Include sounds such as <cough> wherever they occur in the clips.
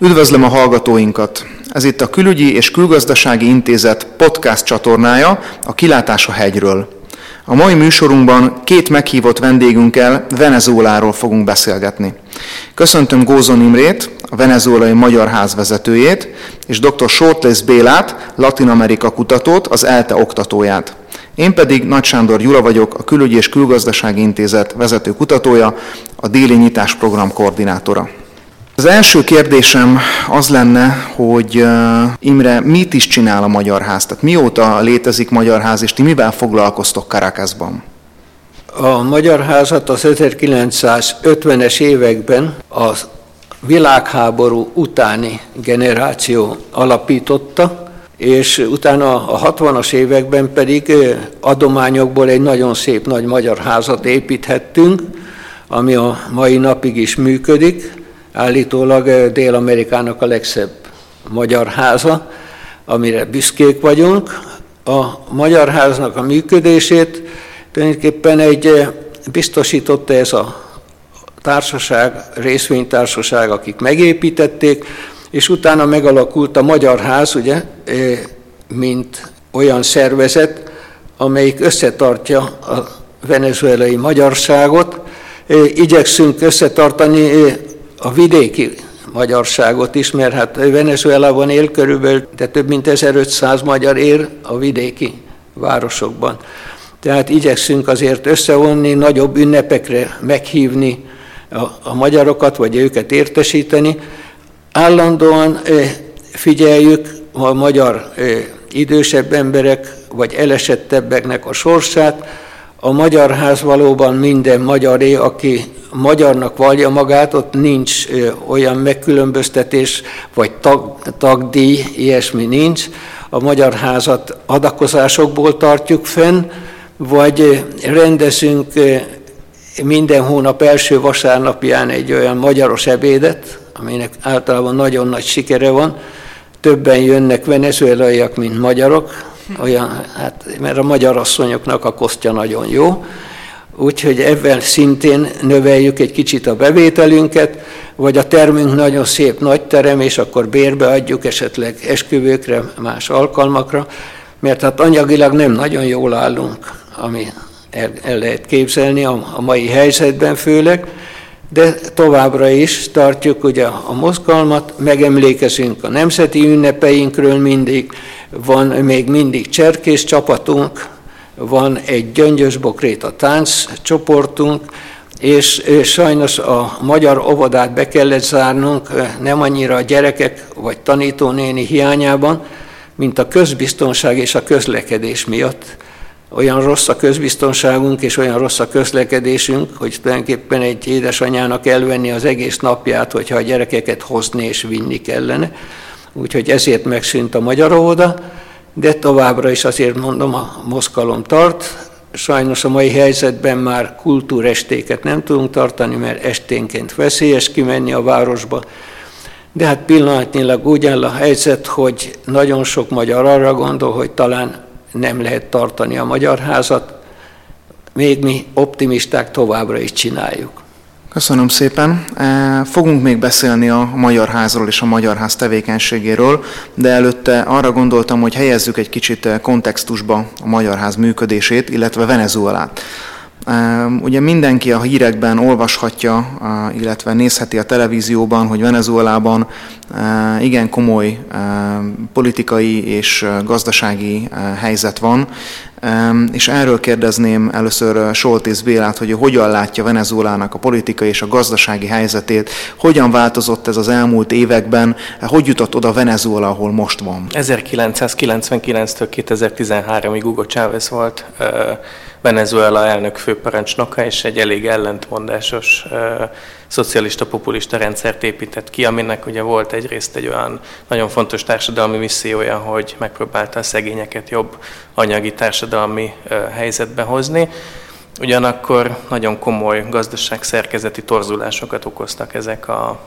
Üdvözlöm a hallgatóinkat! Ez itt a Külügyi és Külgazdasági Intézet podcast csatornája, a Kilátás a hegyről. A mai műsorunkban két meghívott vendégünkkel Venezueláról fogunk beszélgetni. Köszöntöm Gózon Imrét, a venezuelai Magyar Ház vezetőjét, és dr. Shortlace Bélát, Latin Amerika kutatót, az ELTE oktatóját. Én pedig Nagy Sándor Gyula vagyok, a Külügyi és Külgazdasági Intézet vezető kutatója, a Déli Nyitás program koordinátora. Az első kérdésem az lenne, hogy Imre, mit is csinál a Magyar Ház? Tehát mióta létezik Magyar Ház, és ti mivel foglalkoztok Caracasban? A Magyar Házat az 1950-es években a világháború utáni generáció alapította, és utána a 60-as években pedig adományokból egy nagyon szép nagy magyar házat építhettünk, ami a mai napig is működik. Állítólag Dél-Amerikának a legszebb magyar háza, amire büszkék vagyunk. A magyar háznak a működését tulajdonképpen egy biztosította ez a társaság, részvénytársaság, akik megépítették, és utána megalakult a Magyar Ház, ugye, mint olyan szervezet, amelyik összetartja a venezuelai magyarságot. Igyekszünk összetartani a vidéki magyarságot is, mert hát Venezuelában él körülbelül, de több mint 1500 magyar él a vidéki városokban. Tehát igyekszünk azért összevonni, nagyobb ünnepekre meghívni a, a magyarokat, vagy őket értesíteni. Állandóan figyeljük a magyar idősebb emberek, vagy elesettebbeknek a sorsát. A magyar ház valóban minden magyaré, aki magyarnak vallja magát, ott nincs olyan megkülönböztetés, vagy tag, tagdíj, ilyesmi nincs. A magyar házat adakozásokból tartjuk fenn, vagy rendezünk minden hónap első vasárnapján egy olyan magyaros ebédet, aminek általában nagyon nagy sikere van. Többen jönnek venezuelaiak, mint magyarok, olyan, hát, mert a magyar asszonyoknak a kosztja nagyon jó. Úgyhogy ebben szintén növeljük egy kicsit a bevételünket, vagy a termünk nagyon szép nagy terem, és akkor bérbe adjuk esetleg esküvőkre, más alkalmakra, mert hát anyagilag nem nagyon jól állunk, ami el, el lehet képzelni a, a mai helyzetben főleg, de továbbra is tartjuk ugye a mozgalmat, megemlékezünk a nemzeti ünnepeinkről mindig, van még mindig cserkész csapatunk, van egy gyöngyös a tánc csoportunk, és sajnos a magyar óvodát be kellett zárnunk, nem annyira a gyerekek vagy tanítónéni hiányában, mint a közbiztonság és a közlekedés miatt olyan rossz a közbiztonságunk és olyan rossz a közlekedésünk, hogy tulajdonképpen egy édesanyának elvenni az egész napját, hogyha a gyerekeket hozni és vinni kellene. Úgyhogy ezért megszűnt a magyar óvoda, de továbbra is azért mondom, a mozgalom tart. Sajnos a mai helyzetben már kultúrestéket nem tudunk tartani, mert esténként veszélyes kimenni a városba. De hát pillanatnyilag úgy áll a helyzet, hogy nagyon sok magyar arra gondol, hogy talán nem lehet tartani a magyar házat, még mi optimisták továbbra is csináljuk. Köszönöm szépen. E, fogunk még beszélni a Magyar Házról és a Magyar Ház tevékenységéről, de előtte arra gondoltam, hogy helyezzük egy kicsit kontextusba a Magyar Ház működését, illetve Venezuelát. Ugye mindenki a hírekben olvashatja, illetve nézheti a televízióban, hogy Venezuelában igen komoly politikai és gazdasági helyzet van, és erről kérdezném először Soltész Bélát, hogy hogyan látja Venezuelának a politikai és a gazdasági helyzetét, hogyan változott ez az elmúlt években, hogy jutott oda Venezuela, ahol most van? 1999-től 2013-ig Hugo Chávez volt Venezuela elnök főparancsnoka, és egy elég ellentmondásos szocialista populista rendszert épített ki, aminek ugye volt egyrészt egy olyan nagyon fontos társadalmi missziója, hogy megpróbálta a szegényeket jobb anyagi társadalmi helyzetbe hozni. Ugyanakkor nagyon komoly gazdaságszerkezeti torzulásokat okoztak ezek a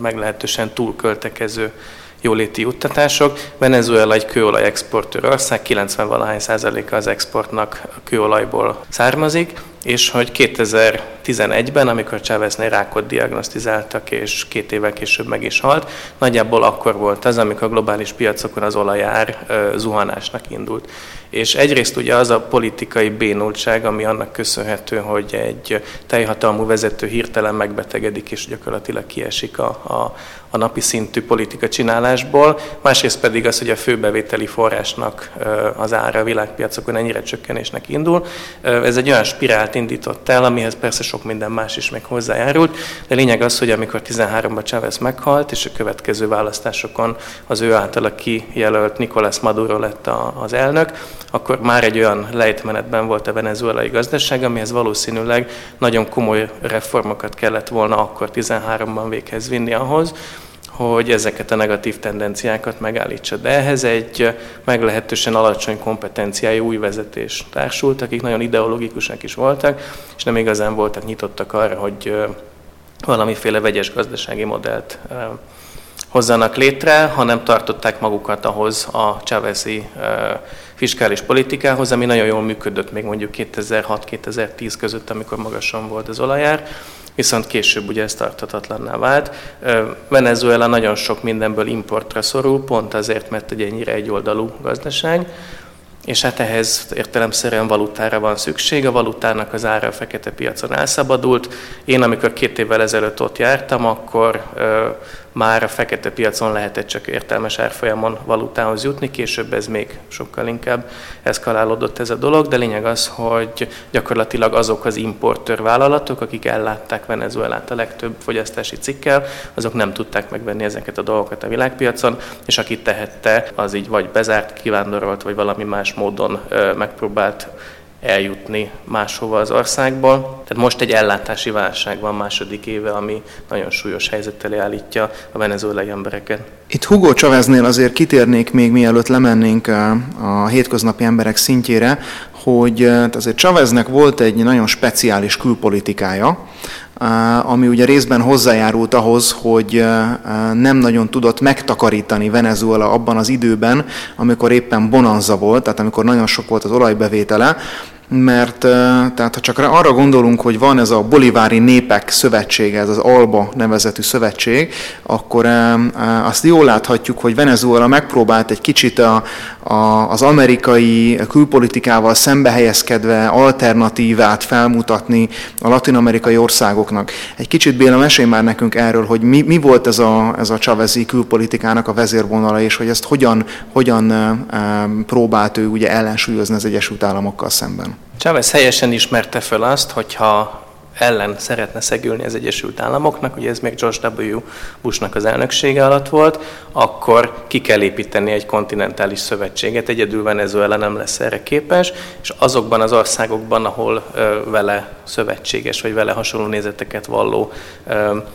meglehetősen túlköltekező jóléti juttatások. Venezuela egy kőolaj exportőr ország, 90 valahány százaléka az exportnak kőolajból származik, és hogy 2011-ben, amikor Cháveznél rákot diagnosztizáltak, és két évvel később meg is halt, nagyjából akkor volt az, amikor a globális piacokon az olajár zuhanásnak indult. És egyrészt ugye az a politikai bénultság, ami annak köszönhető, hogy egy teljhatalmú vezető hirtelen megbetegedik, és gyakorlatilag kiesik a, a, a napi szintű politika csinálásból, másrészt pedig az, hogy a főbevételi forrásnak az ára a világpiacokon ennyire csökkenésnek indul. Ez egy olyan spirált indított el, amihez persze sok minden más is még hozzájárult, de lényeg az, hogy amikor 13-ban Chávez meghalt, és a következő választásokon az ő általa kijelölt Nicolás Maduro lett az elnök, akkor már egy olyan lejtmenetben volt a venezuelai gazdaság, amihez valószínűleg nagyon komoly reformokat kellett volna akkor 13-ban véghez vinni ahhoz, hogy ezeket a negatív tendenciákat megállítsa. De ehhez egy meglehetősen alacsony kompetenciájú új vezetés társult, akik nagyon ideológikusak is voltak, és nem igazán voltak nyitottak arra, hogy valamiféle vegyes gazdasági modellt hozzanak létre, hanem tartották magukat ahhoz a csáveszi fiskális politikához, ami nagyon jól működött még mondjuk 2006-2010 között, amikor magasan volt az olajár, viszont később ugye ez tartatatlanná vált. Venezuela nagyon sok mindenből importra szorul, pont azért, mert egy ennyire egyoldalú gazdaság, és hát ehhez értelemszerűen valutára van szükség. A valutának az ára a fekete piacon elszabadult. Én, amikor két évvel ezelőtt ott jártam, akkor már a fekete piacon lehetett csak értelmes árfolyamon valutához jutni, később ez még sokkal inkább eszkalálódott ez a dolog, de lényeg az, hogy gyakorlatilag azok az importőr vállalatok, akik ellátták Venezuelát a legtöbb fogyasztási cikkel, azok nem tudták megvenni ezeket a dolgokat a világpiacon, és aki tehette, az így vagy bezárt, kivándorolt, vagy valami más módon megpróbált eljutni máshova az országból. Tehát most egy ellátási válság van második éve, ami nagyon súlyos helyzettel állítja a venezuelai embereket. Itt Hugo Chaveznél azért kitérnék még mielőtt lemennénk a hétköznapi emberek szintjére, hogy azért Chaveznek volt egy nagyon speciális külpolitikája, ami ugye részben hozzájárult ahhoz, hogy nem nagyon tudott megtakarítani Venezuela abban az időben, amikor éppen bonanza volt, tehát amikor nagyon sok volt az olajbevétele, mert tehát ha csak arra gondolunk, hogy van ez a Bolivári Népek Szövetsége, ez az ALBA nevezetű szövetség, akkor azt jól láthatjuk, hogy Venezuela megpróbált egy kicsit a, a, az amerikai külpolitikával szembe helyezkedve alternatívát felmutatni a latin-amerikai országoknak. Egy kicsit Béla, mesélj már nekünk erről, hogy mi, mi volt ez a, ez a Chavezi külpolitikának a vezérvonala, és hogy ezt hogyan, hogyan próbált ő ugye ellensúlyozni az Egyesült Államokkal szemben. Chávez helyesen ismerte föl azt, hogyha ellen szeretne szegülni az Egyesült Államoknak, ugye ez még George W. Bushnak az elnöksége alatt volt, akkor ki kell építeni egy kontinentális szövetséget, egyedül Venezuela nem lesz erre képes, és azokban az országokban, ahol vele szövetséges, vagy vele hasonló nézeteket valló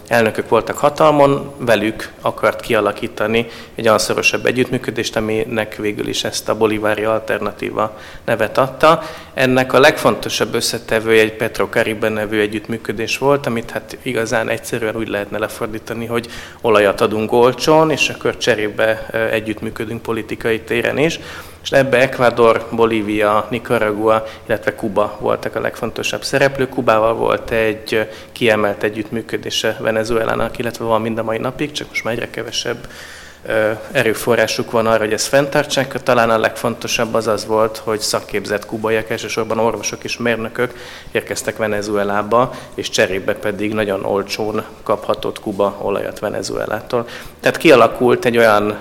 elnökök voltak hatalmon, velük akart kialakítani egy olyan szorosabb együttműködést, aminek végül is ezt a bolivári alternatíva nevet adta. Ennek a legfontosabb összetevője egy Petro Caribe nevű együttműködés volt, amit hát igazán egyszerűen úgy lehetne lefordítani, hogy olajat adunk olcsón, és akkor cserébe együttműködünk politikai téren is. És ebbe Ecuador, Bolívia, Nicaragua, illetve Kuba voltak a legfontosabb szereplők. Kubával volt egy kiemelt együttműködése Venezuelának, illetve van mind a mai napig, csak most már egyre kevesebb erőforrásuk van arra, hogy ezt fenntartsák. Talán a legfontosabb az az volt, hogy szakképzett kubaiak, elsősorban orvosok és mérnökök érkeztek Venezuelába, és cserébe pedig nagyon olcsón kaphatott Kuba olajat Venezuelától. Tehát kialakult egy olyan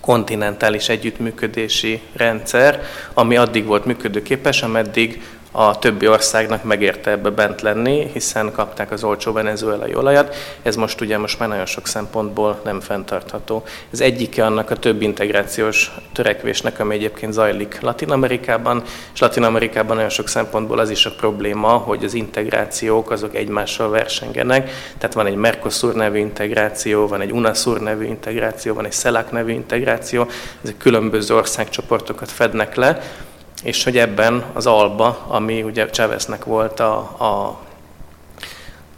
kontinentális együttműködési rendszer, ami addig volt működőképes, ameddig a többi országnak megérte ebbe bent lenni, hiszen kapták az olcsó venezuelai olajat. Ez most ugye most már nagyon sok szempontból nem fenntartható. Ez egyike annak a több integrációs törekvésnek, ami egyébként zajlik Latin Amerikában, és Latin Amerikában nagyon sok szempontból az is a probléma, hogy az integrációk azok egymással versengenek. Tehát van egy Mercosur nevű integráció, van egy UNASUR nevű integráció, van egy CELAC nevű integráció, ezek különböző országcsoportokat fednek le, és hogy ebben az alba, ami ugye Cháveznek volt a, a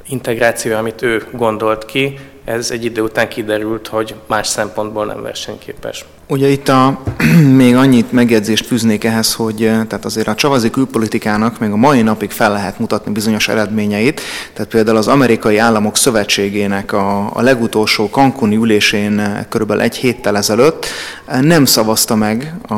integráció, amit ő gondolt ki, ez egy idő után kiderült, hogy más szempontból nem versenyképes. Ugye itt a, <clears throat> még annyit megjegyzést fűznék ehhez, hogy tehát azért a csavazi külpolitikának még a mai napig fel lehet mutatni bizonyos eredményeit. Tehát például az Amerikai Államok Szövetségének a, a legutolsó Cancuni ülésén körülbelül egy héttel ezelőtt nem szavazta meg a,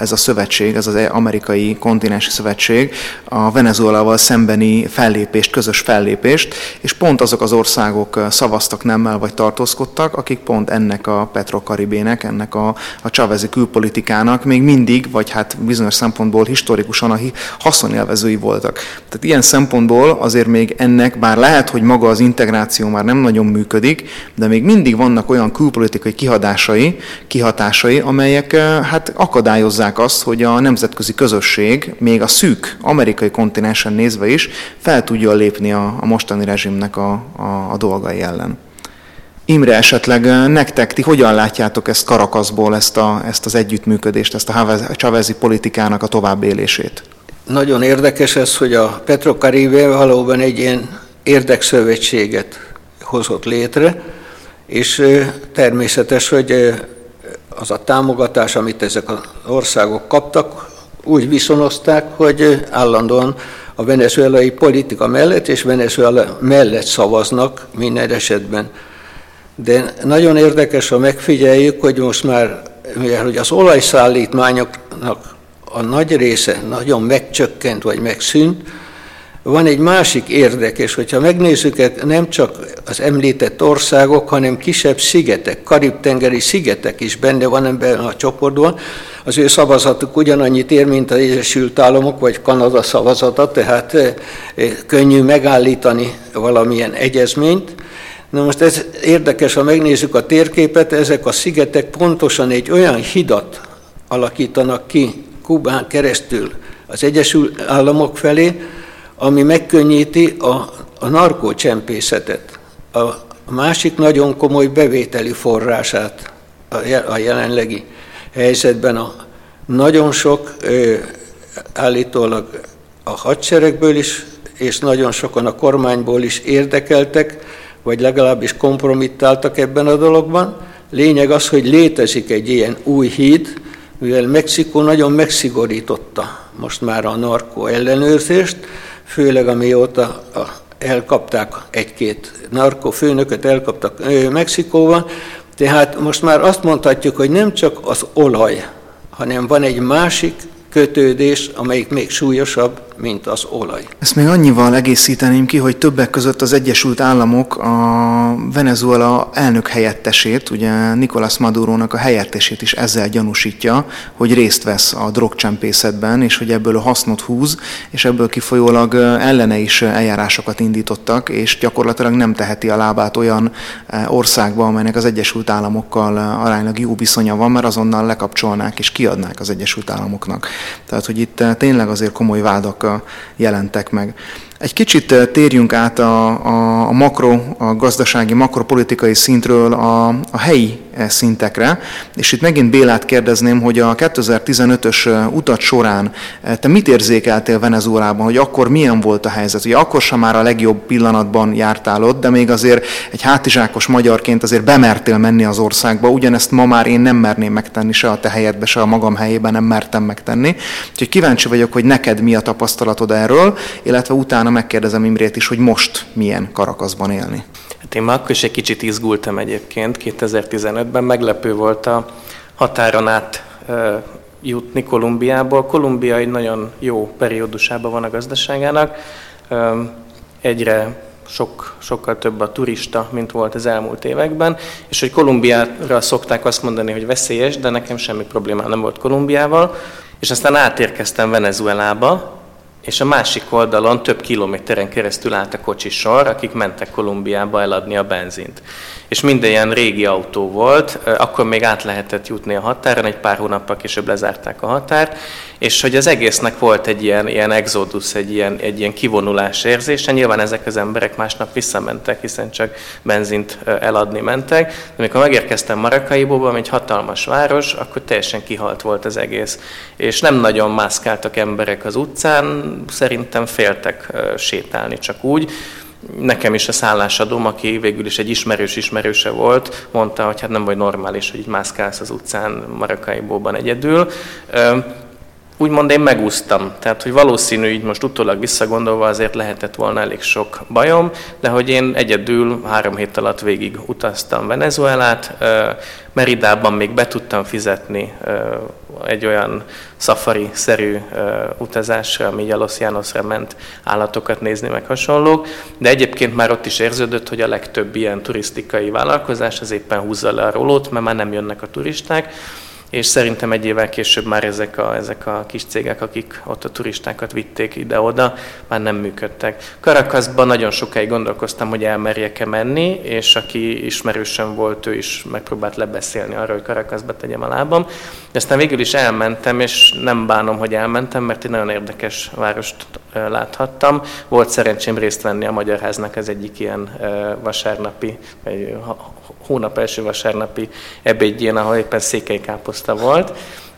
ez a szövetség, ez az Amerikai Kontinensi Szövetség a Venezuelával szembeni fellépést, közös fellépést, és pont azok az országok szavaztak nemmel vagy tartózkodtak, akik pont ennek a Petrokaribének, ennek a, a csavezi külpolitikának még mindig, vagy hát bizonyos szempontból historikusan a haszonélvezői voltak. Tehát ilyen szempontból azért még ennek, bár lehet, hogy maga az integráció már nem nagyon működik, de még mindig vannak olyan külpolitikai kihadásai, kihatásai, amelyek eh, hát akadályozzák azt, hogy a nemzetközi közösség, még a szűk amerikai kontinensen nézve is fel tudja lépni a, a mostani rezsimnek a, a, a dolgai ellen. Imre, esetleg nektek ti hogyan látjátok ezt Karakaszból, ezt, a, ezt az együttműködést, ezt a csavezi politikának a továbbélését? Nagyon érdekes ez, hogy a Petrokaribe valóban egy ilyen érdekszövetséget hozott létre, és természetes, hogy az a támogatás, amit ezek az országok kaptak, úgy viszonozták, hogy állandóan a venezuelai politika mellett és Venezuela mellett szavaznak minden esetben. De nagyon érdekes, ha megfigyeljük, hogy most már, mivel hogy az olajszállítmányoknak a nagy része nagyon megcsökkent vagy megszűnt, van egy másik érdekes, hogyha megnézzük, nem csak az említett országok, hanem kisebb szigetek, karib-tengeri szigetek is benne van ebben a csoportban. Az ő szavazatuk ugyanannyit ér, mint az Egyesült Államok vagy Kanada szavazata, tehát eh, könnyű megállítani valamilyen egyezményt. Na most ez érdekes, ha megnézzük a térképet, ezek a szigetek pontosan egy olyan hidat alakítanak ki Kubán keresztül az Egyesült Államok felé, ami megkönnyíti a, a narkócsempészetet, a, másik nagyon komoly bevételi forrását a, jelenlegi helyzetben. A nagyon sok állítólag a hadseregből is, és nagyon sokan a kormányból is érdekeltek, vagy legalábbis kompromittáltak ebben a dologban. Lényeg az, hogy létezik egy ilyen új híd, mivel Mexikó nagyon megszigorította most már a narkó ellenőrzést, főleg amióta elkapták egy-két narkofőnököt, elkaptak Mexikóban, tehát most már azt mondhatjuk, hogy nem csak az olaj, hanem van egy másik kötődés, amelyik még súlyosabb, mint az olaj. Ezt még annyival egészíteném ki, hogy többek között az Egyesült Államok a Venezuela elnök helyettesét, ugye Nicolás Madurónak a helyettesét is ezzel gyanúsítja, hogy részt vesz a drogcsempészetben, és hogy ebből a hasznot húz, és ebből kifolyólag ellene is eljárásokat indítottak, és gyakorlatilag nem teheti a lábát olyan országba, amelynek az Egyesült Államokkal aránylag jó viszonya van, mert azonnal lekapcsolnák és kiadnák az Egyesült Államoknak. Tehát, hogy itt tényleg azért komoly vádak jelentek meg. Egy kicsit térjünk át a, a, a makro, a gazdasági, makropolitikai szintről a, a helyi szintekre, és itt megint Bélát kérdezném, hogy a 2015-ös utat során te mit érzékeltél Venezuelában, hogy akkor milyen volt a helyzet? Ugye akkor sem már a legjobb pillanatban jártál ott, de még azért egy hátizsákos magyarként azért bemertél menni az országba, ugyanezt ma már én nem merném megtenni, se a te helyedbe, se a magam helyében nem mertem megtenni. Úgyhogy kíváncsi vagyok, hogy neked mi a tapasztalatod erről, illetve utána utána megkérdezem Imrét is, hogy most milyen karakaszban élni. Hát én már akkor is egy kicsit izgultam egyébként, 2015-ben meglepő volt a határon át e, jutni Kolumbiából. Kolumbia egy nagyon jó periódusában van a gazdaságának, e, egyre sok, sokkal több a turista, mint volt az elmúlt években, és hogy Kolumbiára szokták azt mondani, hogy veszélyes, de nekem semmi problémám nem volt Kolumbiával, és aztán átérkeztem Venezuelába, és a másik oldalon több kilométeren keresztül állt a kocsisor, akik mentek Kolumbiába eladni a benzint és minden ilyen régi autó volt, akkor még át lehetett jutni a határon, egy pár hónappal később lezárták a határt, és hogy az egésznek volt egy ilyen, ilyen exodus, egy ilyen, egy ilyen kivonulás érzése. Nyilván ezek az emberek másnap visszamentek, hiszen csak benzint eladni mentek. De amikor megérkeztem Marakaibóba, ami egy hatalmas város, akkor teljesen kihalt volt az egész. És nem nagyon mászkáltak emberek az utcán, szerintem féltek sétálni csak úgy nekem is a szállásadóm, aki végül is egy ismerős ismerőse volt, mondta, hogy hát nem vagy normális, hogy így mászkálsz az utcán Marakaibóban egyedül úgymond én megúsztam. Tehát, hogy valószínű, így most utólag visszagondolva azért lehetett volna elég sok bajom, de hogy én egyedül három hét alatt végig utaztam Venezuelát, Meridában még be tudtam fizetni egy olyan safari-szerű utazásra, ami Jalos Jánoszra ment állatokat nézni, meg hasonlók, de egyébként már ott is érződött, hogy a legtöbb ilyen turisztikai vállalkozás az éppen húzza le a rolót, mert már nem jönnek a turisták, és szerintem egy évvel később már ezek a, ezek a kis cégek, akik ott a turistákat vitték ide-oda, már nem működtek. Karakaszban nagyon sokáig gondolkoztam, hogy elmerjek-e menni, és aki ismerősen volt, ő is megpróbált lebeszélni arra, hogy Karakaszba tegyem a lábam. Aztán végül is elmentem, és nem bánom, hogy elmentem, mert egy nagyon érdekes várost láthattam. Volt szerencsém részt venni a Magyar Háznak az egyik ilyen vasárnapi, vagy hónap első vasárnapi ebédjén, ahol éppen székely káposzta volt,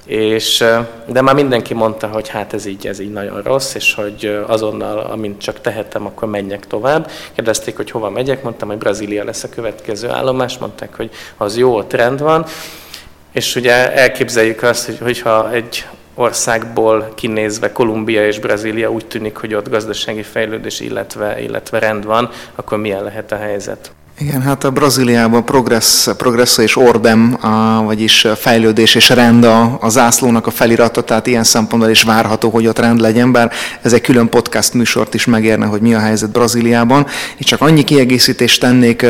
és, de már mindenki mondta, hogy hát ez így, ez így nagyon rossz, és hogy azonnal, amint csak tehetem, akkor menjek tovább. Kérdezték, hogy hova megyek, mondtam, hogy Brazília lesz a következő állomás, mondták, hogy az jó, ott rend van. És ugye elképzeljük azt, hogy hogyha egy országból kinézve Kolumbia és Brazília úgy tűnik, hogy ott gazdasági fejlődés, illetve, illetve rend van, akkor milyen lehet a helyzet? Igen, hát a Brazíliában progress, progresso és ordem, a, vagyis fejlődés és rend a, a zászlónak a felirata, tehát ilyen szempontból is várható, hogy ott rend legyen, bár ez egy külön podcast műsort is megérne, hogy mi a helyzet Brazíliában. Itt csak annyi kiegészítést tennék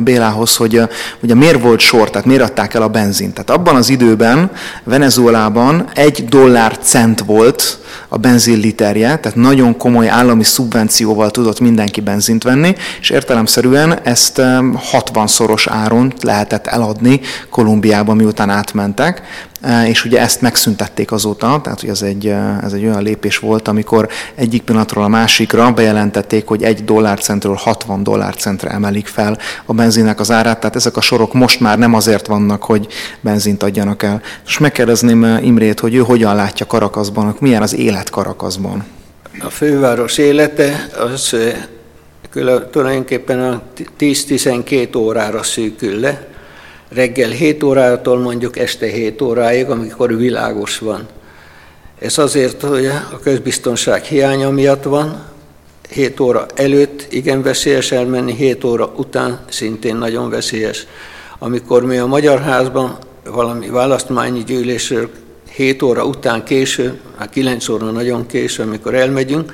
Bélához, hogy ugye miért volt sor, tehát miért adták el a benzint. Tehát abban az időben Venezuelában egy dollár cent volt a benzin literje, tehát nagyon komoly állami szubvencióval tudott mindenki benzint venni, és értelemszerűen ezt 60-szoros áron lehetett eladni Kolumbiában, miután átmentek, e, és ugye ezt megszüntették azóta, tehát hogy ez egy, e, ez egy olyan lépés volt, amikor egyik pillanatról a másikra bejelentették, hogy egy dollárcentről 60 dollárcentre emelik fel a benzinnek az árát, tehát ezek a sorok most már nem azért vannak, hogy benzint adjanak el. Most megkérdezném e, Imrét, hogy ő hogyan látja Karakaszban, milyen az élet Karakaszban. A főváros élete az tulajdonképpen a 10-12 órára szűkül le, reggel 7 órától mondjuk este 7 óráig, amikor világos van. Ez azért, hogy a közbiztonság hiánya miatt van, 7 óra előtt igen veszélyes elmenni, 7 óra után szintén nagyon veszélyes. Amikor mi a Magyar Házban valami választmányi gyűlésről 7 óra után késő, hát 9 óra nagyon késő, amikor elmegyünk,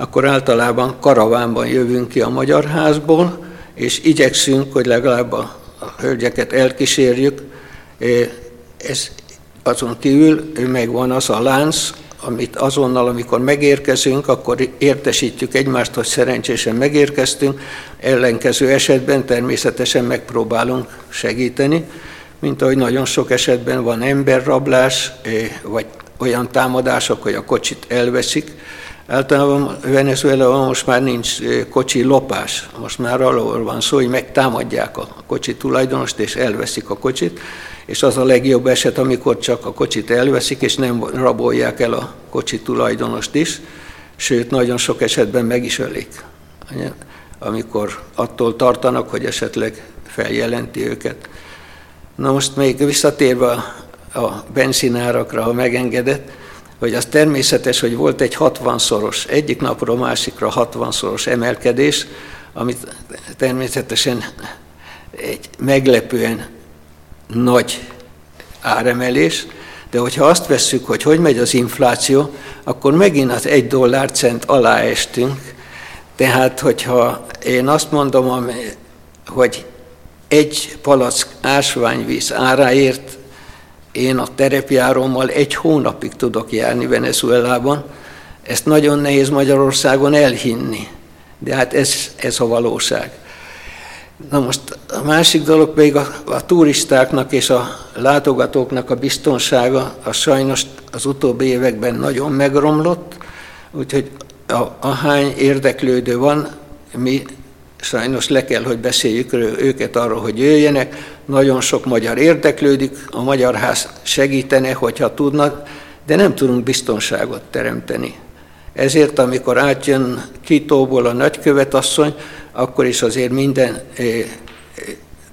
akkor általában karavánban jövünk ki a Magyar Házból, és igyekszünk, hogy legalább a, hölgyeket elkísérjük. Ez azon kívül megvan az a lánc, amit azonnal, amikor megérkezünk, akkor értesítjük egymást, hogy szerencsésen megérkeztünk, ellenkező esetben természetesen megpróbálunk segíteni, mint ahogy nagyon sok esetben van emberrablás, vagy olyan támadások, hogy a kocsit elveszik, Általában Venezuela most már nincs kocsi lopás, most már arról van szó, hogy megtámadják a kocsi tulajdonost, és elveszik a kocsit, és az a legjobb eset, amikor csak a kocsit elveszik, és nem rabolják el a kocsi tulajdonost is, sőt, nagyon sok esetben meg is ölik, amikor attól tartanak, hogy esetleg feljelenti őket. Na most még visszatérve a benzinárakra, ha megengedett, hogy az természetes, hogy volt egy 60-szoros, egyik napról másikra 60-szoros emelkedés, amit természetesen egy meglepően nagy áremelés, de hogyha azt vesszük, hogy hogy megy az infláció, akkor megint az egy dollárcent alá estünk. Tehát, hogyha én azt mondom, hogy egy palack ásványvíz áráért én a terepjárommal egy hónapig tudok járni Venezuelában. Ezt nagyon nehéz Magyarországon elhinni, de hát ez, ez a valóság. Na most a másik dolog pedig a, a turistáknak és a látogatóknak a biztonsága, a sajnos az utóbbi években nagyon megromlott, úgyhogy a, a hány érdeklődő van, mi sajnos le kell, hogy beszéljük őket arról, hogy jöjjenek. Nagyon sok magyar érdeklődik, a Magyar Ház segítene, hogyha tudnak, de nem tudunk biztonságot teremteni. Ezért, amikor átjön Kitóból a nagykövetasszony, akkor is azért minden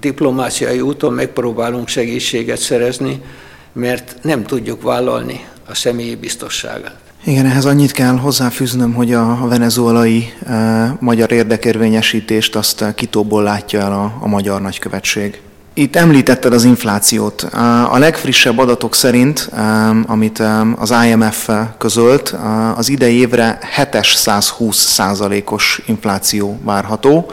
diplomáciai úton megpróbálunk segítséget szerezni, mert nem tudjuk vállalni a személyi biztosságát. Igen, ehhez annyit kell hozzáfűznöm, hogy a venezuelai e, magyar érdekérvényesítést azt kitóból látja el a, a magyar nagykövetség. Itt említetted az inflációt. A legfrissebb adatok szerint, amit az IMF közölt, az idei évre 720 százalékos infláció várható,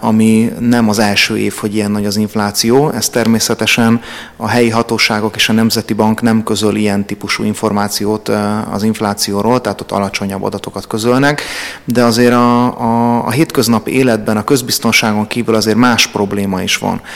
ami nem az első év, hogy ilyen nagy az infláció. Ez természetesen a helyi hatóságok és a Nemzeti Bank nem közöl ilyen típusú információt az inflációról, tehát ott alacsonyabb adatokat közölnek, de azért a, a, a hétköznapi életben, a közbiztonságon kívül azért más probléma is van.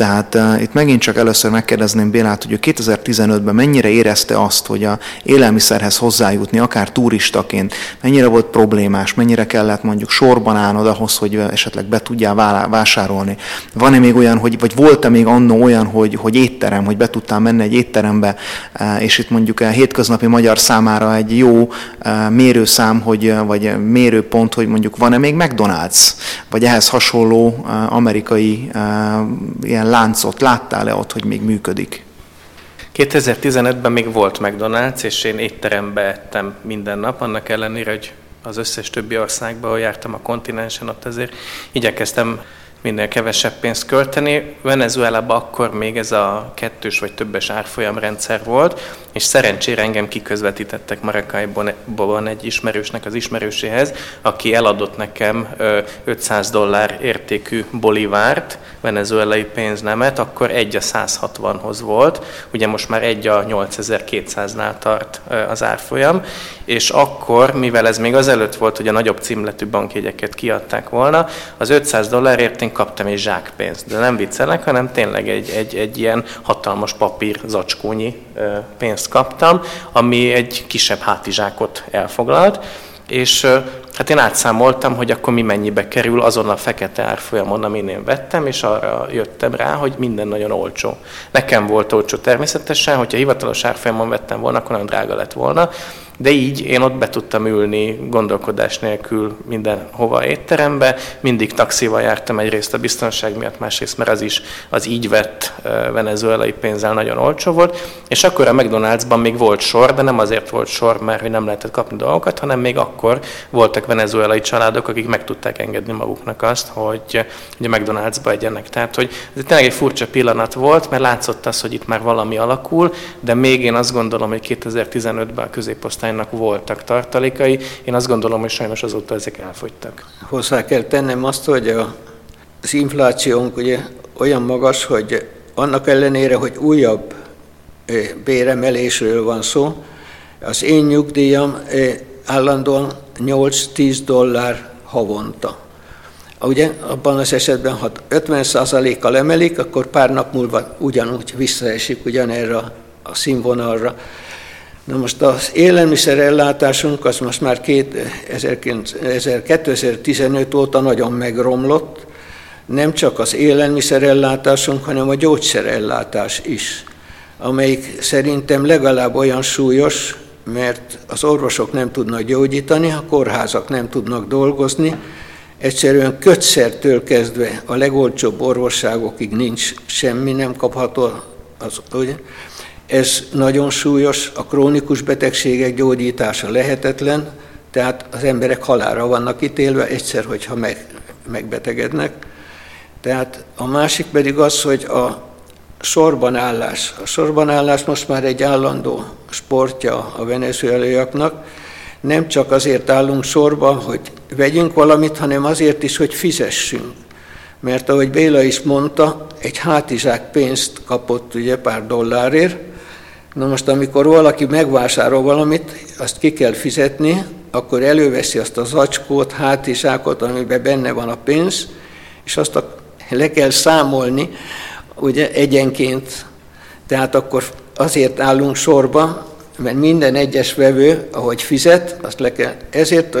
Tehát uh, itt megint csak először megkérdezném Bélát, hogy ő 2015-ben mennyire érezte azt, hogy a élelmiszerhez hozzájutni, akár turistaként, mennyire volt problémás, mennyire kellett mondjuk sorban állnod ahhoz, hogy esetleg be tudjál vásárolni. Van-e még olyan, hogy, vagy volt-e még annó olyan, hogy, hogy étterem, hogy be tudtál menni egy étterembe, és itt mondjuk a hétköznapi magyar számára egy jó mérőszám, hogy, vagy mérőpont, hogy mondjuk van-e még McDonald's, vagy ehhez hasonló amerikai ilyen láncot láttál-e ott, hogy még működik? 2015-ben még volt McDonald's, és én étterembe ettem minden nap, annak ellenére, hogy az összes többi országba, ahol jártam a kontinensen, ott azért igyekeztem minél kevesebb pénzt költeni. Venezuelában akkor még ez a kettős vagy többes árfolyamrendszer volt, és szerencsére engem kiközvetítettek Maracaibo-ban egy ismerősnek az ismerőséhez, aki eladott nekem 500 dollár értékű bolivárt, venezuelai pénznemet, akkor egy a 160-hoz volt, ugye most már egy a 8200-nál tart az árfolyam, és akkor, mivel ez még azelőtt volt, hogy a nagyobb címletű bankjegyeket kiadták volna, az 500 dollárért én kaptam egy zsákpénzt, de nem viccelek, hanem tényleg egy, egy, egy ilyen hatalmas papír zacskónyi pénzt kaptam, ami egy kisebb hátizsákot elfoglalt, és hát én átszámoltam, hogy akkor mi mennyibe kerül azon a fekete árfolyamon, amin én vettem, és arra jöttem rá, hogy minden nagyon olcsó. Nekem volt olcsó természetesen, hogyha hivatalos árfolyamon vettem volna, akkor nagyon drága lett volna, de így én ott be tudtam ülni gondolkodás nélkül mindenhova étterembe, mindig taxival jártam egyrészt a biztonság miatt, másrészt mert az is az így vett venezuelai pénzzel nagyon olcsó volt, és akkor a McDonald'sban még volt sor, de nem azért volt sor, mert hogy nem lehetett kapni dolgokat, hanem még akkor voltak venezuelai családok, akik meg tudták engedni maguknak azt, hogy, hogy a McDonald'sba egyenek. Tehát, hogy ez tényleg egy furcsa pillanat volt, mert látszott az, hogy itt már valami alakul, de még én azt gondolom, hogy 2015-ben a középosztály kormánynak voltak tartalékai. Én azt gondolom, hogy sajnos azóta ezek elfogytak. Hozzá kell tennem azt, hogy a, az inflációnk ugye olyan magas, hogy annak ellenére, hogy újabb béremelésről van szó, az én nyugdíjam állandóan 8-10 dollár havonta. Ugye abban az esetben, ha 50%-kal emelik, akkor pár nap múlva ugyanúgy visszaesik ugyanerre a színvonalra. Na most az élelmiszerellátásunk az most már 2015 óta nagyon megromlott, nem csak az élelmiszerellátásunk, hanem a gyógyszerellátás is, amelyik szerintem legalább olyan súlyos, mert az orvosok nem tudnak gyógyítani, a kórházak nem tudnak dolgozni, egyszerűen kötszertől kezdve a legolcsóbb orvosságokig nincs semmi, nem kapható az, ugye? Ez nagyon súlyos, a krónikus betegségek gyógyítása lehetetlen, tehát az emberek halára vannak ítélve egyszer, hogyha meg, megbetegednek. Tehát a másik pedig az, hogy a sorban állás. A sorban állás most már egy állandó sportja a venezuelaiaknak. Nem csak azért állunk sorba, hogy vegyünk valamit, hanem azért is, hogy fizessünk. Mert ahogy Béla is mondta, egy hátizsák pénzt kapott ugye pár dollárért, Na most, amikor valaki megvásárol valamit, azt ki kell fizetni, akkor előveszi azt a zacskót, hátizsákot, amiben benne van a pénz, és azt a, le kell számolni, ugye egyenként. Tehát akkor azért állunk sorba, mert minden egyes vevő, ahogy fizet, azt le kell. Ezért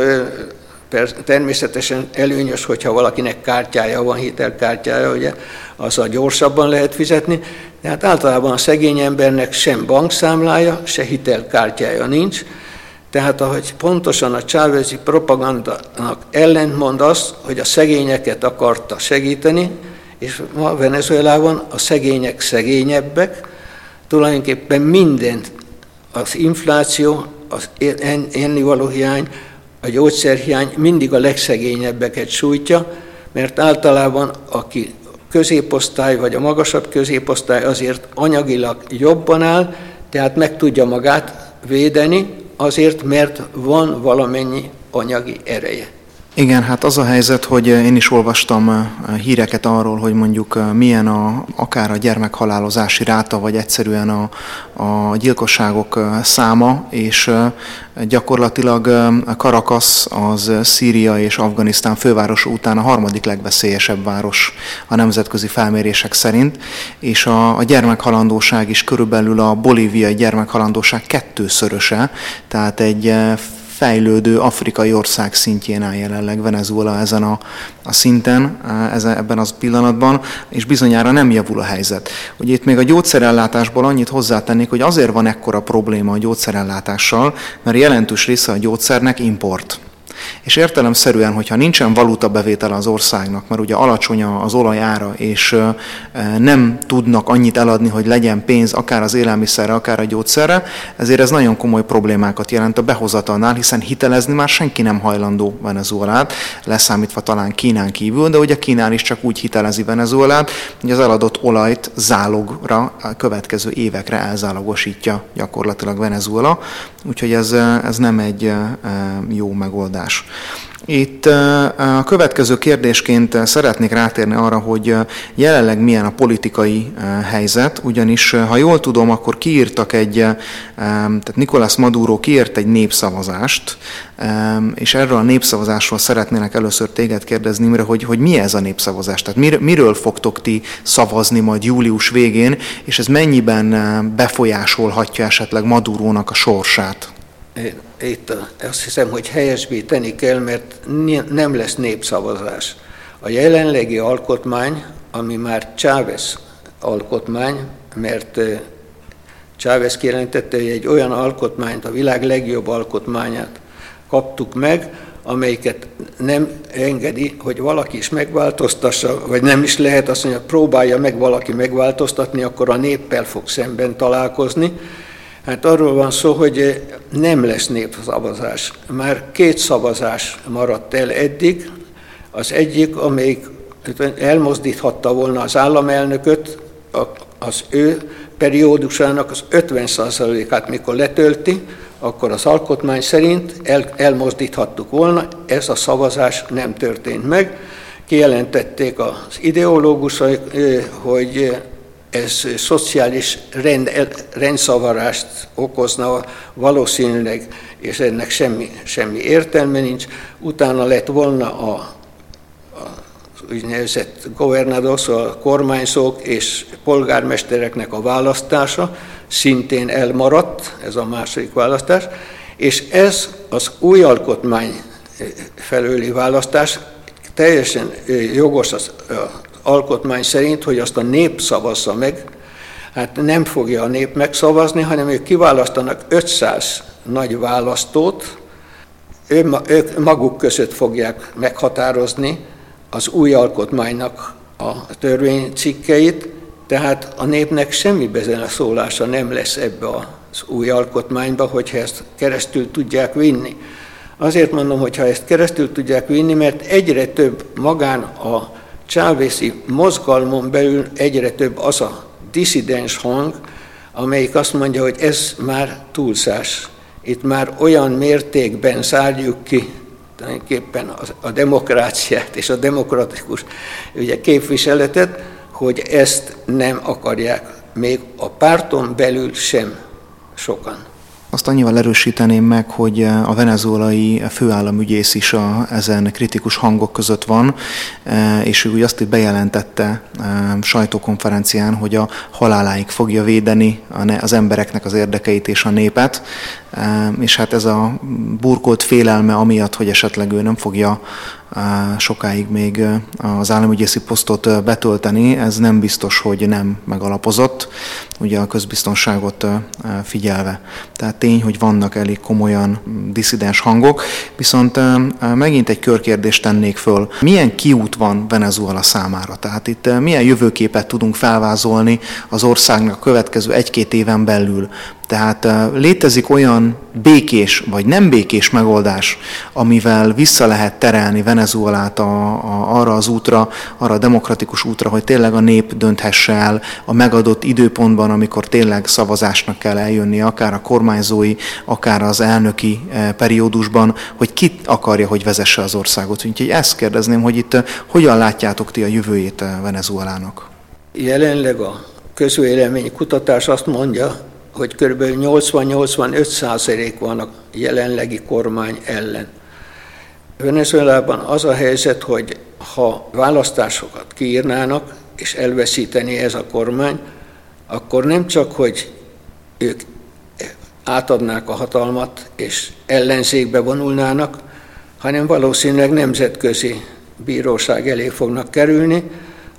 természetesen előnyös, hogyha valakinek kártyája van, hitelkártyája, ugye, a gyorsabban lehet fizetni, de hát általában a szegény embernek sem bankszámlája, se hitelkártyája nincs, Tehát ahogy pontosan a csávezi propagandának ellentmond az, hogy a szegényeket akarta segíteni, és ma Venezuelában a szegények szegényebbek, tulajdonképpen minden, az infláció, az ennivaló hiány, a gyógyszerhiány mindig a legszegényebbeket sújtja, mert általában aki középosztály vagy a magasabb középosztály azért anyagilag jobban áll, tehát meg tudja magát védeni, azért, mert van valamennyi anyagi ereje. Igen, hát az a helyzet, hogy én is olvastam híreket arról, hogy mondjuk milyen a, akár a gyermekhalálozási ráta, vagy egyszerűen a, a gyilkosságok száma, és gyakorlatilag Karakasz az Szíria és Afganisztán főváros után a harmadik legveszélyesebb város a nemzetközi felmérések szerint, és a, a gyermekhalandóság is körülbelül a bolíviai gyermekhalandóság kettőszöröse, tehát egy fejlődő afrikai ország szintjén áll jelenleg Venezuela ezen a, a szinten, ezen, ebben az pillanatban, és bizonyára nem javul a helyzet. Ugye itt még a gyógyszerellátásból annyit hozzátennék, hogy azért van ekkora probléma a gyógyszerellátással, mert jelentős része a gyógyszernek import. És értelemszerűen, hogyha nincsen valuta bevétel az országnak, mert ugye alacsony az olajára, és nem tudnak annyit eladni, hogy legyen pénz akár az élelmiszerre, akár a gyógyszerre, ezért ez nagyon komoly problémákat jelent a behozatalnál, hiszen hitelezni már senki nem hajlandó Venezuelát, leszámítva talán Kínán kívül, de ugye Kínán is csak úgy hitelezi Venezuelát, hogy az eladott olajt zálogra a következő évekre elzálogosítja gyakorlatilag Venezuela, úgyhogy ez, ez nem egy jó megoldás megoldás. Itt a következő kérdésként szeretnék rátérni arra, hogy jelenleg milyen a politikai helyzet, ugyanis ha jól tudom, akkor kiírtak egy, tehát Nicolás Maduro kiírt egy népszavazást, és erről a népszavazásról szeretnének először téged kérdezni, Imre, hogy, hogy mi ez a népszavazás? Tehát mir, miről fogtok ti szavazni majd július végén, és ez mennyiben befolyásolhatja esetleg Madurónak a sorsát? Itt azt hiszem, hogy helyesbíteni kell, mert nem lesz népszavazás. A jelenlegi alkotmány, ami már Chávez alkotmány, mert Chávez kijelentette, hogy egy olyan alkotmányt, a világ legjobb alkotmányát kaptuk meg, amelyiket nem engedi, hogy valaki is megváltoztassa, vagy nem is lehet azt mondja, próbálja meg valaki megváltoztatni, akkor a néppel fog szemben találkozni, Hát arról van szó, hogy nem lesz népszavazás. Már két szavazás maradt el eddig. Az egyik, amelyik elmozdíthatta volna az államelnököt, az ő periódusának az 50%-át, mikor letölti, akkor az alkotmány szerint el, elmozdíthattuk volna, ez a szavazás nem történt meg. Kijelentették az ideológusok, hogy ez szociális rend, rendszavarást okozna valószínűleg, és ennek semmi, semmi értelme nincs. Utána lett volna a, a úgynevezett governados, a kormányzók és polgármestereknek a választása, szintén elmaradt, ez a második választás, és ez az új alkotmány felőli választás teljesen jogos az, alkotmány szerint, hogy azt a nép szavazza meg, hát nem fogja a nép megszavazni, hanem ők kiválasztanak 500 nagy választót, ők maguk között fogják meghatározni az új alkotmánynak a törvénycikkeit, tehát a népnek semmi szólása nem lesz ebbe az új alkotmányba, hogyha ezt keresztül tudják vinni. Azért mondom, hogy ha ezt keresztül tudják vinni, mert egyre több magán a csávészi mozgalmon belül egyre több az a diszidens hang, amelyik azt mondja, hogy ez már túlszás. Itt már olyan mértékben szárjuk ki tulajdonképpen a demokráciát és a demokratikus ugye, képviseletet, hogy ezt nem akarják még a párton belül sem sokan. Azt annyival erősíteném meg, hogy a venezuelai főállamügyész is a, ezen kritikus hangok között van, e, és ő úgy azt bejelentette e, sajtókonferencián, hogy a haláláig fogja védeni az embereknek az érdekeit és a népet, és hát ez a burkolt félelme amiatt, hogy esetleg ő nem fogja sokáig még az államügyészi posztot betölteni, ez nem biztos, hogy nem megalapozott. Ugye a közbiztonságot figyelve. Tehát tény, hogy vannak elég komolyan diszidens hangok, viszont megint egy körkérdést tennék föl. Milyen kiút van Venezuela számára? Tehát itt milyen jövőképet tudunk felvázolni az országnak a következő egy-két éven belül? Tehát létezik olyan békés vagy nem békés megoldás, amivel vissza lehet terelni Venezuelát a, a, arra az útra, arra a demokratikus útra, hogy tényleg a nép dönthesse el a megadott időpontban, amikor tényleg szavazásnak kell eljönni, akár a kormányzói, akár az elnöki periódusban, hogy ki akarja, hogy vezesse az országot. Úgyhogy ezt kérdezném, hogy itt hogyan látjátok ti a jövőjét Venezuelának? Jelenleg a közvélemény kutatás azt mondja, hogy kb. 80-85 százalék van a jelenlegi kormány ellen. Venezuelában az a helyzet, hogy ha választásokat kiírnának, és elveszíteni ez a kormány, akkor nem csak, hogy ők átadnák a hatalmat, és ellenzékbe vonulnának, hanem valószínűleg nemzetközi bíróság elé fognak kerülni,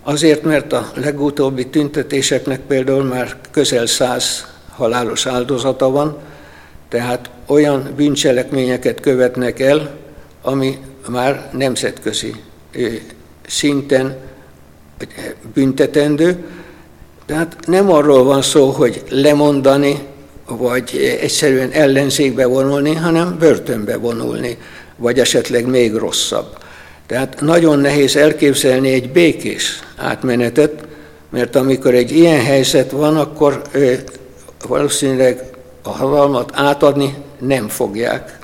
azért, mert a legutóbbi tüntetéseknek például már közel száz halálos áldozata van, tehát olyan bűncselekményeket követnek el, ami már nemzetközi szinten büntetendő. Tehát nem arról van szó, hogy lemondani, vagy egyszerűen ellenzékbe vonulni, hanem börtönbe vonulni, vagy esetleg még rosszabb. Tehát nagyon nehéz elképzelni egy békés átmenetet, mert amikor egy ilyen helyzet van, akkor valószínűleg a hatalmat átadni nem fogják,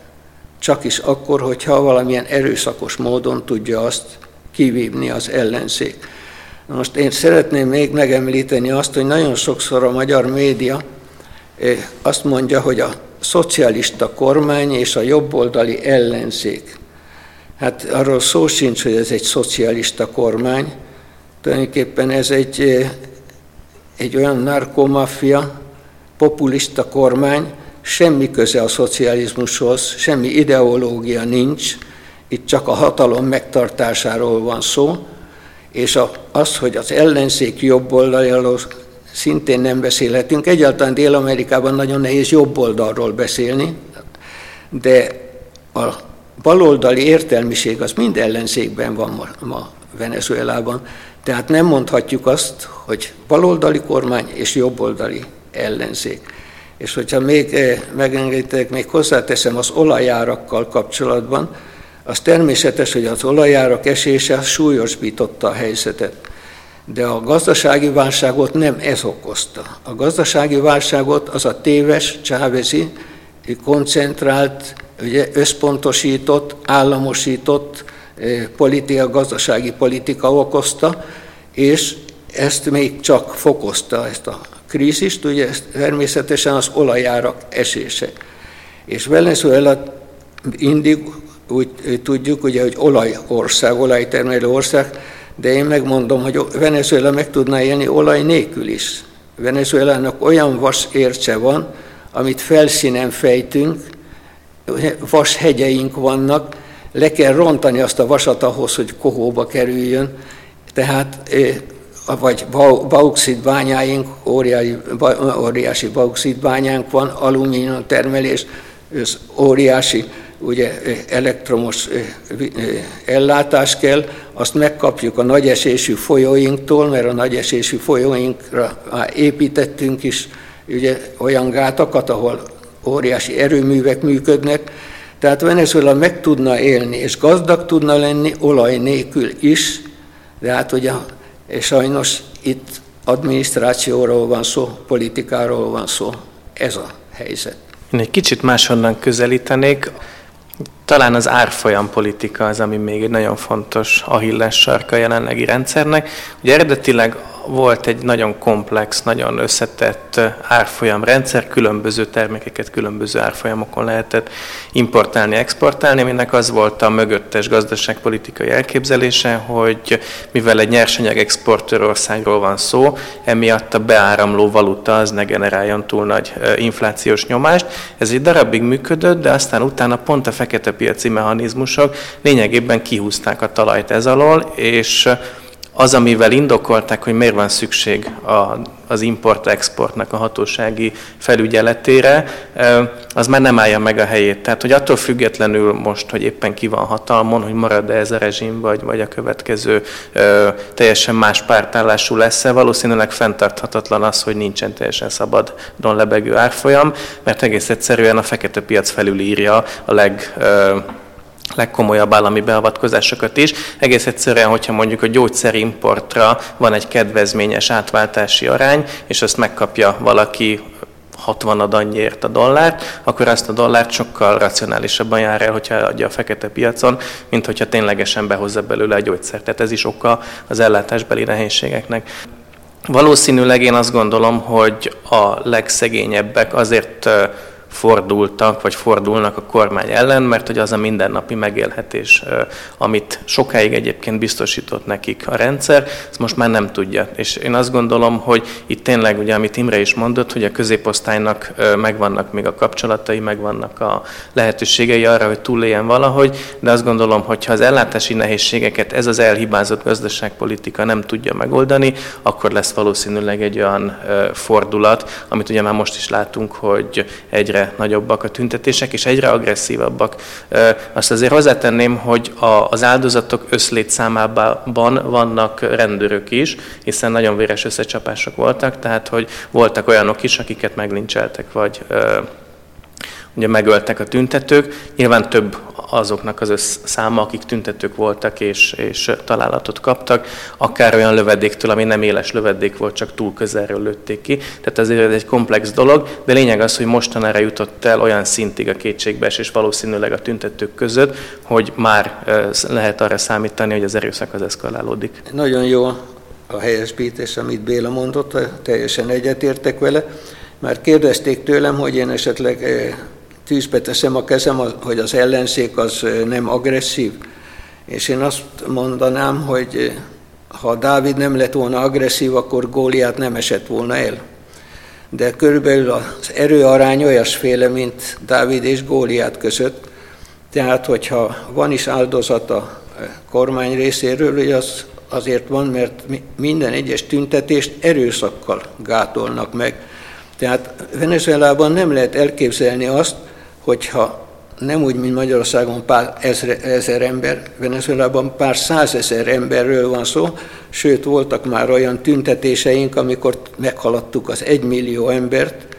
csak is akkor, hogyha valamilyen erőszakos módon tudja azt kivívni az ellenzék. Most én szeretném még megemlíteni azt, hogy nagyon sokszor a magyar média eh, azt mondja, hogy a szocialista kormány és a jobboldali ellenzék. Hát arról szó sincs, hogy ez egy szocialista kormány, tulajdonképpen ez egy, eh, egy olyan narkomafia, populista kormány, semmi köze a szocializmushoz, semmi ideológia nincs, itt csak a hatalom megtartásáról van szó, és az, hogy az ellenzék jobb oldaljáról szintén nem beszélhetünk. Egyáltalán Dél-Amerikában nagyon nehéz jobb oldalról beszélni, de a baloldali értelmiség az mind ellenzékben van ma, ma Venezuelában. Tehát nem mondhatjuk azt, hogy baloldali kormány és jobboldali ellenzék. És hogyha még eh, megengeditek, még hozzáteszem az olajárakkal kapcsolatban, az természetes, hogy az olajárak esése súlyosbította a helyzetet. De a gazdasági válságot nem ez okozta. A gazdasági válságot az a téves, csávezi, koncentrált, ugye, összpontosított, államosított eh, politika, gazdasági politika okozta, és ezt még csak fokozta, ezt a krízist, ugye természetesen az olajárak esése. És Venezuela mindig úgy tudjuk, ugye, hogy olajország, olajtermelő ország, de én megmondom, hogy Venezuela meg tudná élni olaj nélkül is. Venezuelának olyan vas érce van, amit felszínen fejtünk, vashegyeink vannak, le kell rontani azt a vasat ahhoz, hogy kohóba kerüljön. Tehát vagy bauxit óriási, óriási bauxit bányánk van, alumínium termelés, ez óriási ugye, elektromos ellátás kell, azt megkapjuk a nagyesésű folyóinktól, mert a nagyesésű folyóinkra már építettünk is ugye, olyan gátakat, ahol óriási erőművek működnek, tehát Venezuela meg tudna élni, és gazdag tudna lenni olaj nélkül is, de hát ugye és sajnos itt adminisztrációról van szó, politikáról van szó. Ez a helyzet. Én egy kicsit máshonnan közelítenék. Talán az árfolyam politika az, ami még egy nagyon fontos ahilles sarka a jelenlegi rendszernek. Ugye eredetileg volt egy nagyon komplex, nagyon összetett árfolyamrendszer, különböző termékeket különböző árfolyamokon lehetett importálni, exportálni, aminek az volt a mögöttes gazdaságpolitikai elképzelése, hogy mivel egy nyersanyag exportőr országról van szó, emiatt a beáramló valuta az ne generáljon túl nagy inflációs nyomást. Ez egy darabig működött, de aztán utána pont a fekete piaci mechanizmusok lényegében kihúzták a talajt ez alól, és az, amivel indokolták, hogy miért van szükség a, az import-exportnak a hatósági felügyeletére, az már nem állja meg a helyét. Tehát, hogy attól függetlenül most, hogy éppen ki van hatalmon, hogy marad-e ez a rezsim, vagy, vagy a következő teljesen más pártállású lesz-e, valószínűleg fenntarthatatlan az, hogy nincsen teljesen szabadon lebegő árfolyam, mert egész egyszerűen a fekete piac felülírja a leg legkomolyabb állami beavatkozásokat is. Egész egyszerűen, hogyha mondjuk a gyógyszerimportra van egy kedvezményes átváltási arány, és azt megkapja valaki 60 annyiért a dollárt, akkor azt a dollárt sokkal racionálisabban jár el, hogyha adja a fekete piacon, mint hogyha ténylegesen behozza belőle a gyógyszert. Tehát ez is oka az ellátásbeli nehézségeknek. Valószínűleg én azt gondolom, hogy a legszegényebbek azért fordultak, vagy fordulnak a kormány ellen, mert hogy az a mindennapi megélhetés, amit sokáig egyébként biztosított nekik a rendszer, ezt most már nem tudja. És én azt gondolom, hogy itt tényleg, ugye, amit Imre is mondott, hogy a középosztálynak megvannak még a kapcsolatai, megvannak a lehetőségei arra, hogy túléljen valahogy, de azt gondolom, hogy ha az ellátási nehézségeket ez az elhibázott gazdaságpolitika nem tudja megoldani, akkor lesz valószínűleg egy olyan fordulat, amit ugye már most is látunk, hogy egyre nagyobbak a tüntetések, és egyre agresszívabbak. Azt azért hozzátenném, hogy az áldozatok összlét számában vannak rendőrök is, hiszen nagyon véres összecsapások voltak, tehát hogy voltak olyanok is, akiket meglincseltek, vagy ugye megöltek a tüntetők. Nyilván több azoknak az összszáma, akik tüntetők voltak és, és találatot kaptak, akár olyan lövedéktől, ami nem éles lövedék volt, csak túl közelről lőtték ki. Tehát azért ez egy komplex dolog, de lényeg az, hogy mostanára jutott el olyan szintig a kétségbeesés valószínűleg a tüntetők között, hogy már lehet arra számítani, hogy az erőszak az eszkalálódik. Nagyon jó a helyesbítés, amit Béla mondott, teljesen egyetértek vele. Már kérdezték tőlem, hogy én esetleg tűzbe teszem a kezem, hogy az ellenzék az nem agresszív. És én azt mondanám, hogy ha Dávid nem lett volna agresszív, akkor Góliát nem esett volna el. De körülbelül az erőarány olyasféle, mint Dávid és Góliát között. Tehát, hogyha van is áldozat a kormány részéről, az azért van, mert minden egyes tüntetést erőszakkal gátolnak meg. Tehát Venezuelában nem lehet elképzelni azt, hogyha nem úgy, mint Magyarországon pár ezer, ezer ember, Venezuelában pár százezer emberről van szó, sőt voltak már olyan tüntetéseink, amikor meghaladtuk az egymillió embert,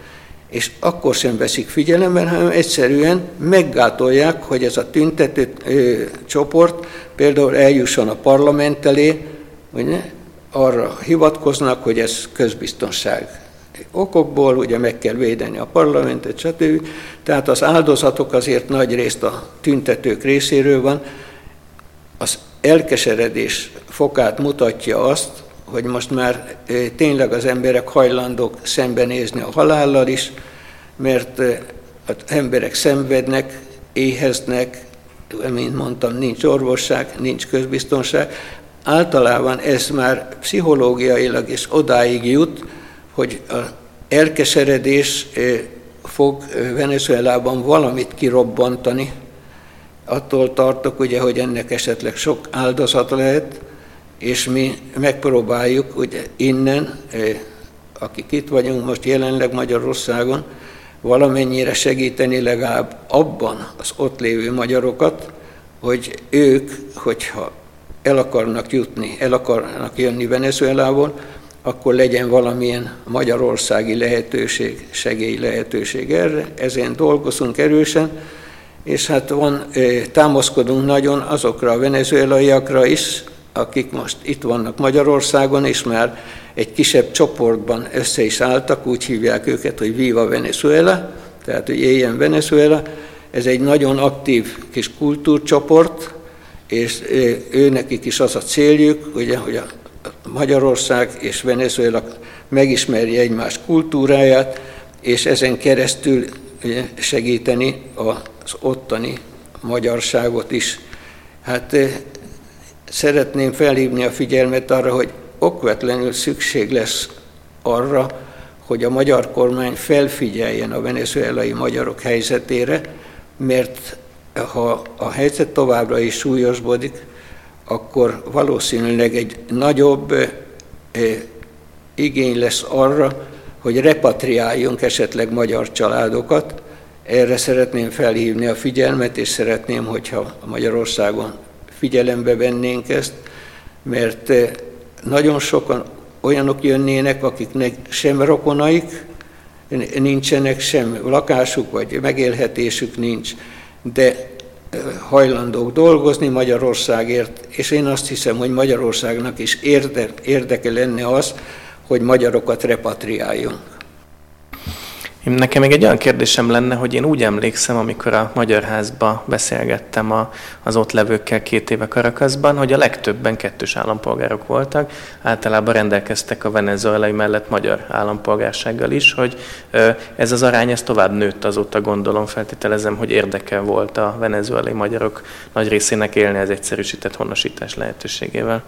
és akkor sem veszik figyelembe, hanem egyszerűen meggátolják, hogy ez a tüntető ö, csoport például eljusson a parlament elé, hogy ne, arra hivatkoznak, hogy ez közbiztonság okokból, ugye meg kell védeni a parlamentet, stb. Tehát az áldozatok azért nagy részt a tüntetők részéről van. Az elkeseredés fokát mutatja azt, hogy most már tényleg az emberek hajlandók szembenézni a halállal is, mert az emberek szenvednek, éheznek, mint mondtam, nincs orvosság, nincs közbiztonság. Általában ez már pszichológiailag is odáig jut, hogy a elkeseredés fog Venezuelában valamit kirobbantani. Attól tartok, ugye, hogy ennek esetleg sok áldozat lehet, és mi megpróbáljuk ugye innen, akik itt vagyunk most jelenleg Magyarországon, valamennyire segíteni legalább abban az ott lévő magyarokat, hogy ők, hogyha el akarnak jutni, el akarnak jönni Venezuelából, akkor legyen valamilyen magyarországi lehetőség, segély lehetőség erre. Ezen dolgozunk erősen, és hát van, támaszkodunk nagyon azokra a venezuelaiakra is, akik most itt vannak Magyarországon, és már egy kisebb csoportban össze is álltak, úgy hívják őket, hogy Viva Venezuela, tehát hogy éljen Venezuela. Ez egy nagyon aktív kis kultúrcsoport, és ő nekik is az a céljuk, ugye, hogy a Magyarország és Venezuela megismerje egymás kultúráját, és ezen keresztül segíteni az ottani magyarságot is. Hát szeretném felhívni a figyelmet arra, hogy okvetlenül szükség lesz arra, hogy a magyar kormány felfigyeljen a venezuelai magyarok helyzetére, mert ha a helyzet továbbra is súlyosbodik, akkor valószínűleg egy nagyobb igény lesz arra, hogy repatriáljunk esetleg magyar családokat. Erre szeretném felhívni a figyelmet, és szeretném, hogyha Magyarországon figyelembe vennénk ezt, mert nagyon sokan olyanok jönnének, akiknek sem rokonaik nincsenek, sem lakásuk vagy megélhetésük nincs, de hajlandók dolgozni Magyarországért, és én azt hiszem, hogy Magyarországnak is érde, érdeke lenne az, hogy magyarokat repatriáljunk. Nekem még egy olyan kérdésem lenne, hogy én úgy emlékszem, amikor a Magyar Házba beszélgettem a, az ott levőkkel két éve Karakaszban, hogy a legtöbben kettős állampolgárok voltak, általában rendelkeztek a venezuelai mellett magyar állampolgársággal is, hogy ez az arány ez tovább nőtt azóta gondolom, feltételezem, hogy érdeke volt a venezuelai magyarok nagy részének élni az egyszerűsített honosítás lehetőségével.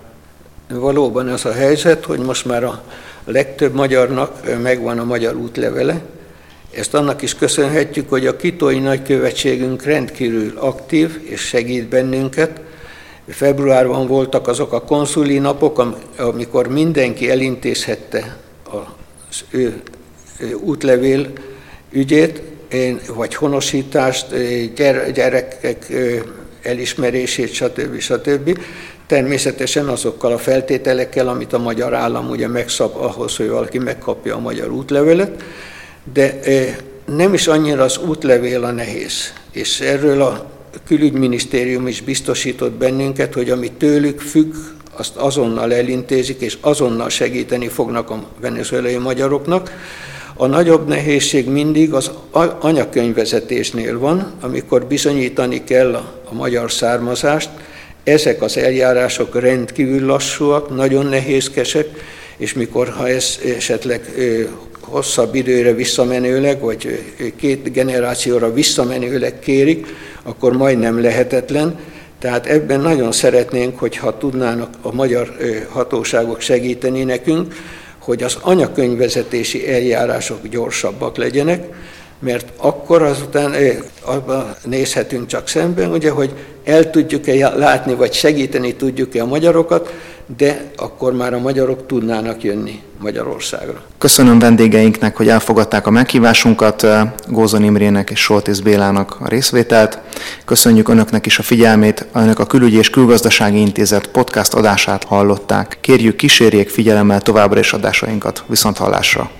Valóban az a helyzet, hogy most már a legtöbb magyarnak megvan a magyar útlevele, ezt annak is köszönhetjük, hogy a kitói nagykövetségünk rendkívül aktív és segít bennünket. Februárban voltak azok a konszuli napok, amikor mindenki elintézhette az ő útlevél ügyét, vagy honosítást, gyerekek elismerését, stb. stb. Természetesen azokkal a feltételekkel, amit a magyar állam ugye megszab ahhoz, hogy valaki megkapja a magyar útlevelet de nem is annyira az útlevél a nehéz, és erről a külügyminisztérium is biztosított bennünket, hogy ami tőlük függ, azt azonnal elintézik, és azonnal segíteni fognak a venezuelai magyaroknak. A nagyobb nehézség mindig az anyakönyvvezetésnél van, amikor bizonyítani kell a magyar származást. Ezek az eljárások rendkívül lassúak, nagyon nehézkesek, és mikor ha ez esetleg hosszabb időre visszamenőleg, vagy két generációra visszamenőleg kérik, akkor majdnem lehetetlen. Tehát ebben nagyon szeretnénk, hogyha tudnának a magyar hatóságok segíteni nekünk, hogy az anyakönyvvezetési eljárások gyorsabbak legyenek, mert akkor azután abban nézhetünk csak szemben, ugye, hogy el tudjuk-e látni, vagy segíteni tudjuk-e a magyarokat, de akkor már a magyarok tudnának jönni Magyarországra. Köszönöm vendégeinknek, hogy elfogadták a meghívásunkat, Gózon Imrének és Soltész Bélának a részvételt. Köszönjük Önöknek is a figyelmét, Önök a Külügyi és Külgazdasági Intézet podcast adását hallották. Kérjük kísérjék figyelemmel továbbra is adásainkat. Viszont hallásra!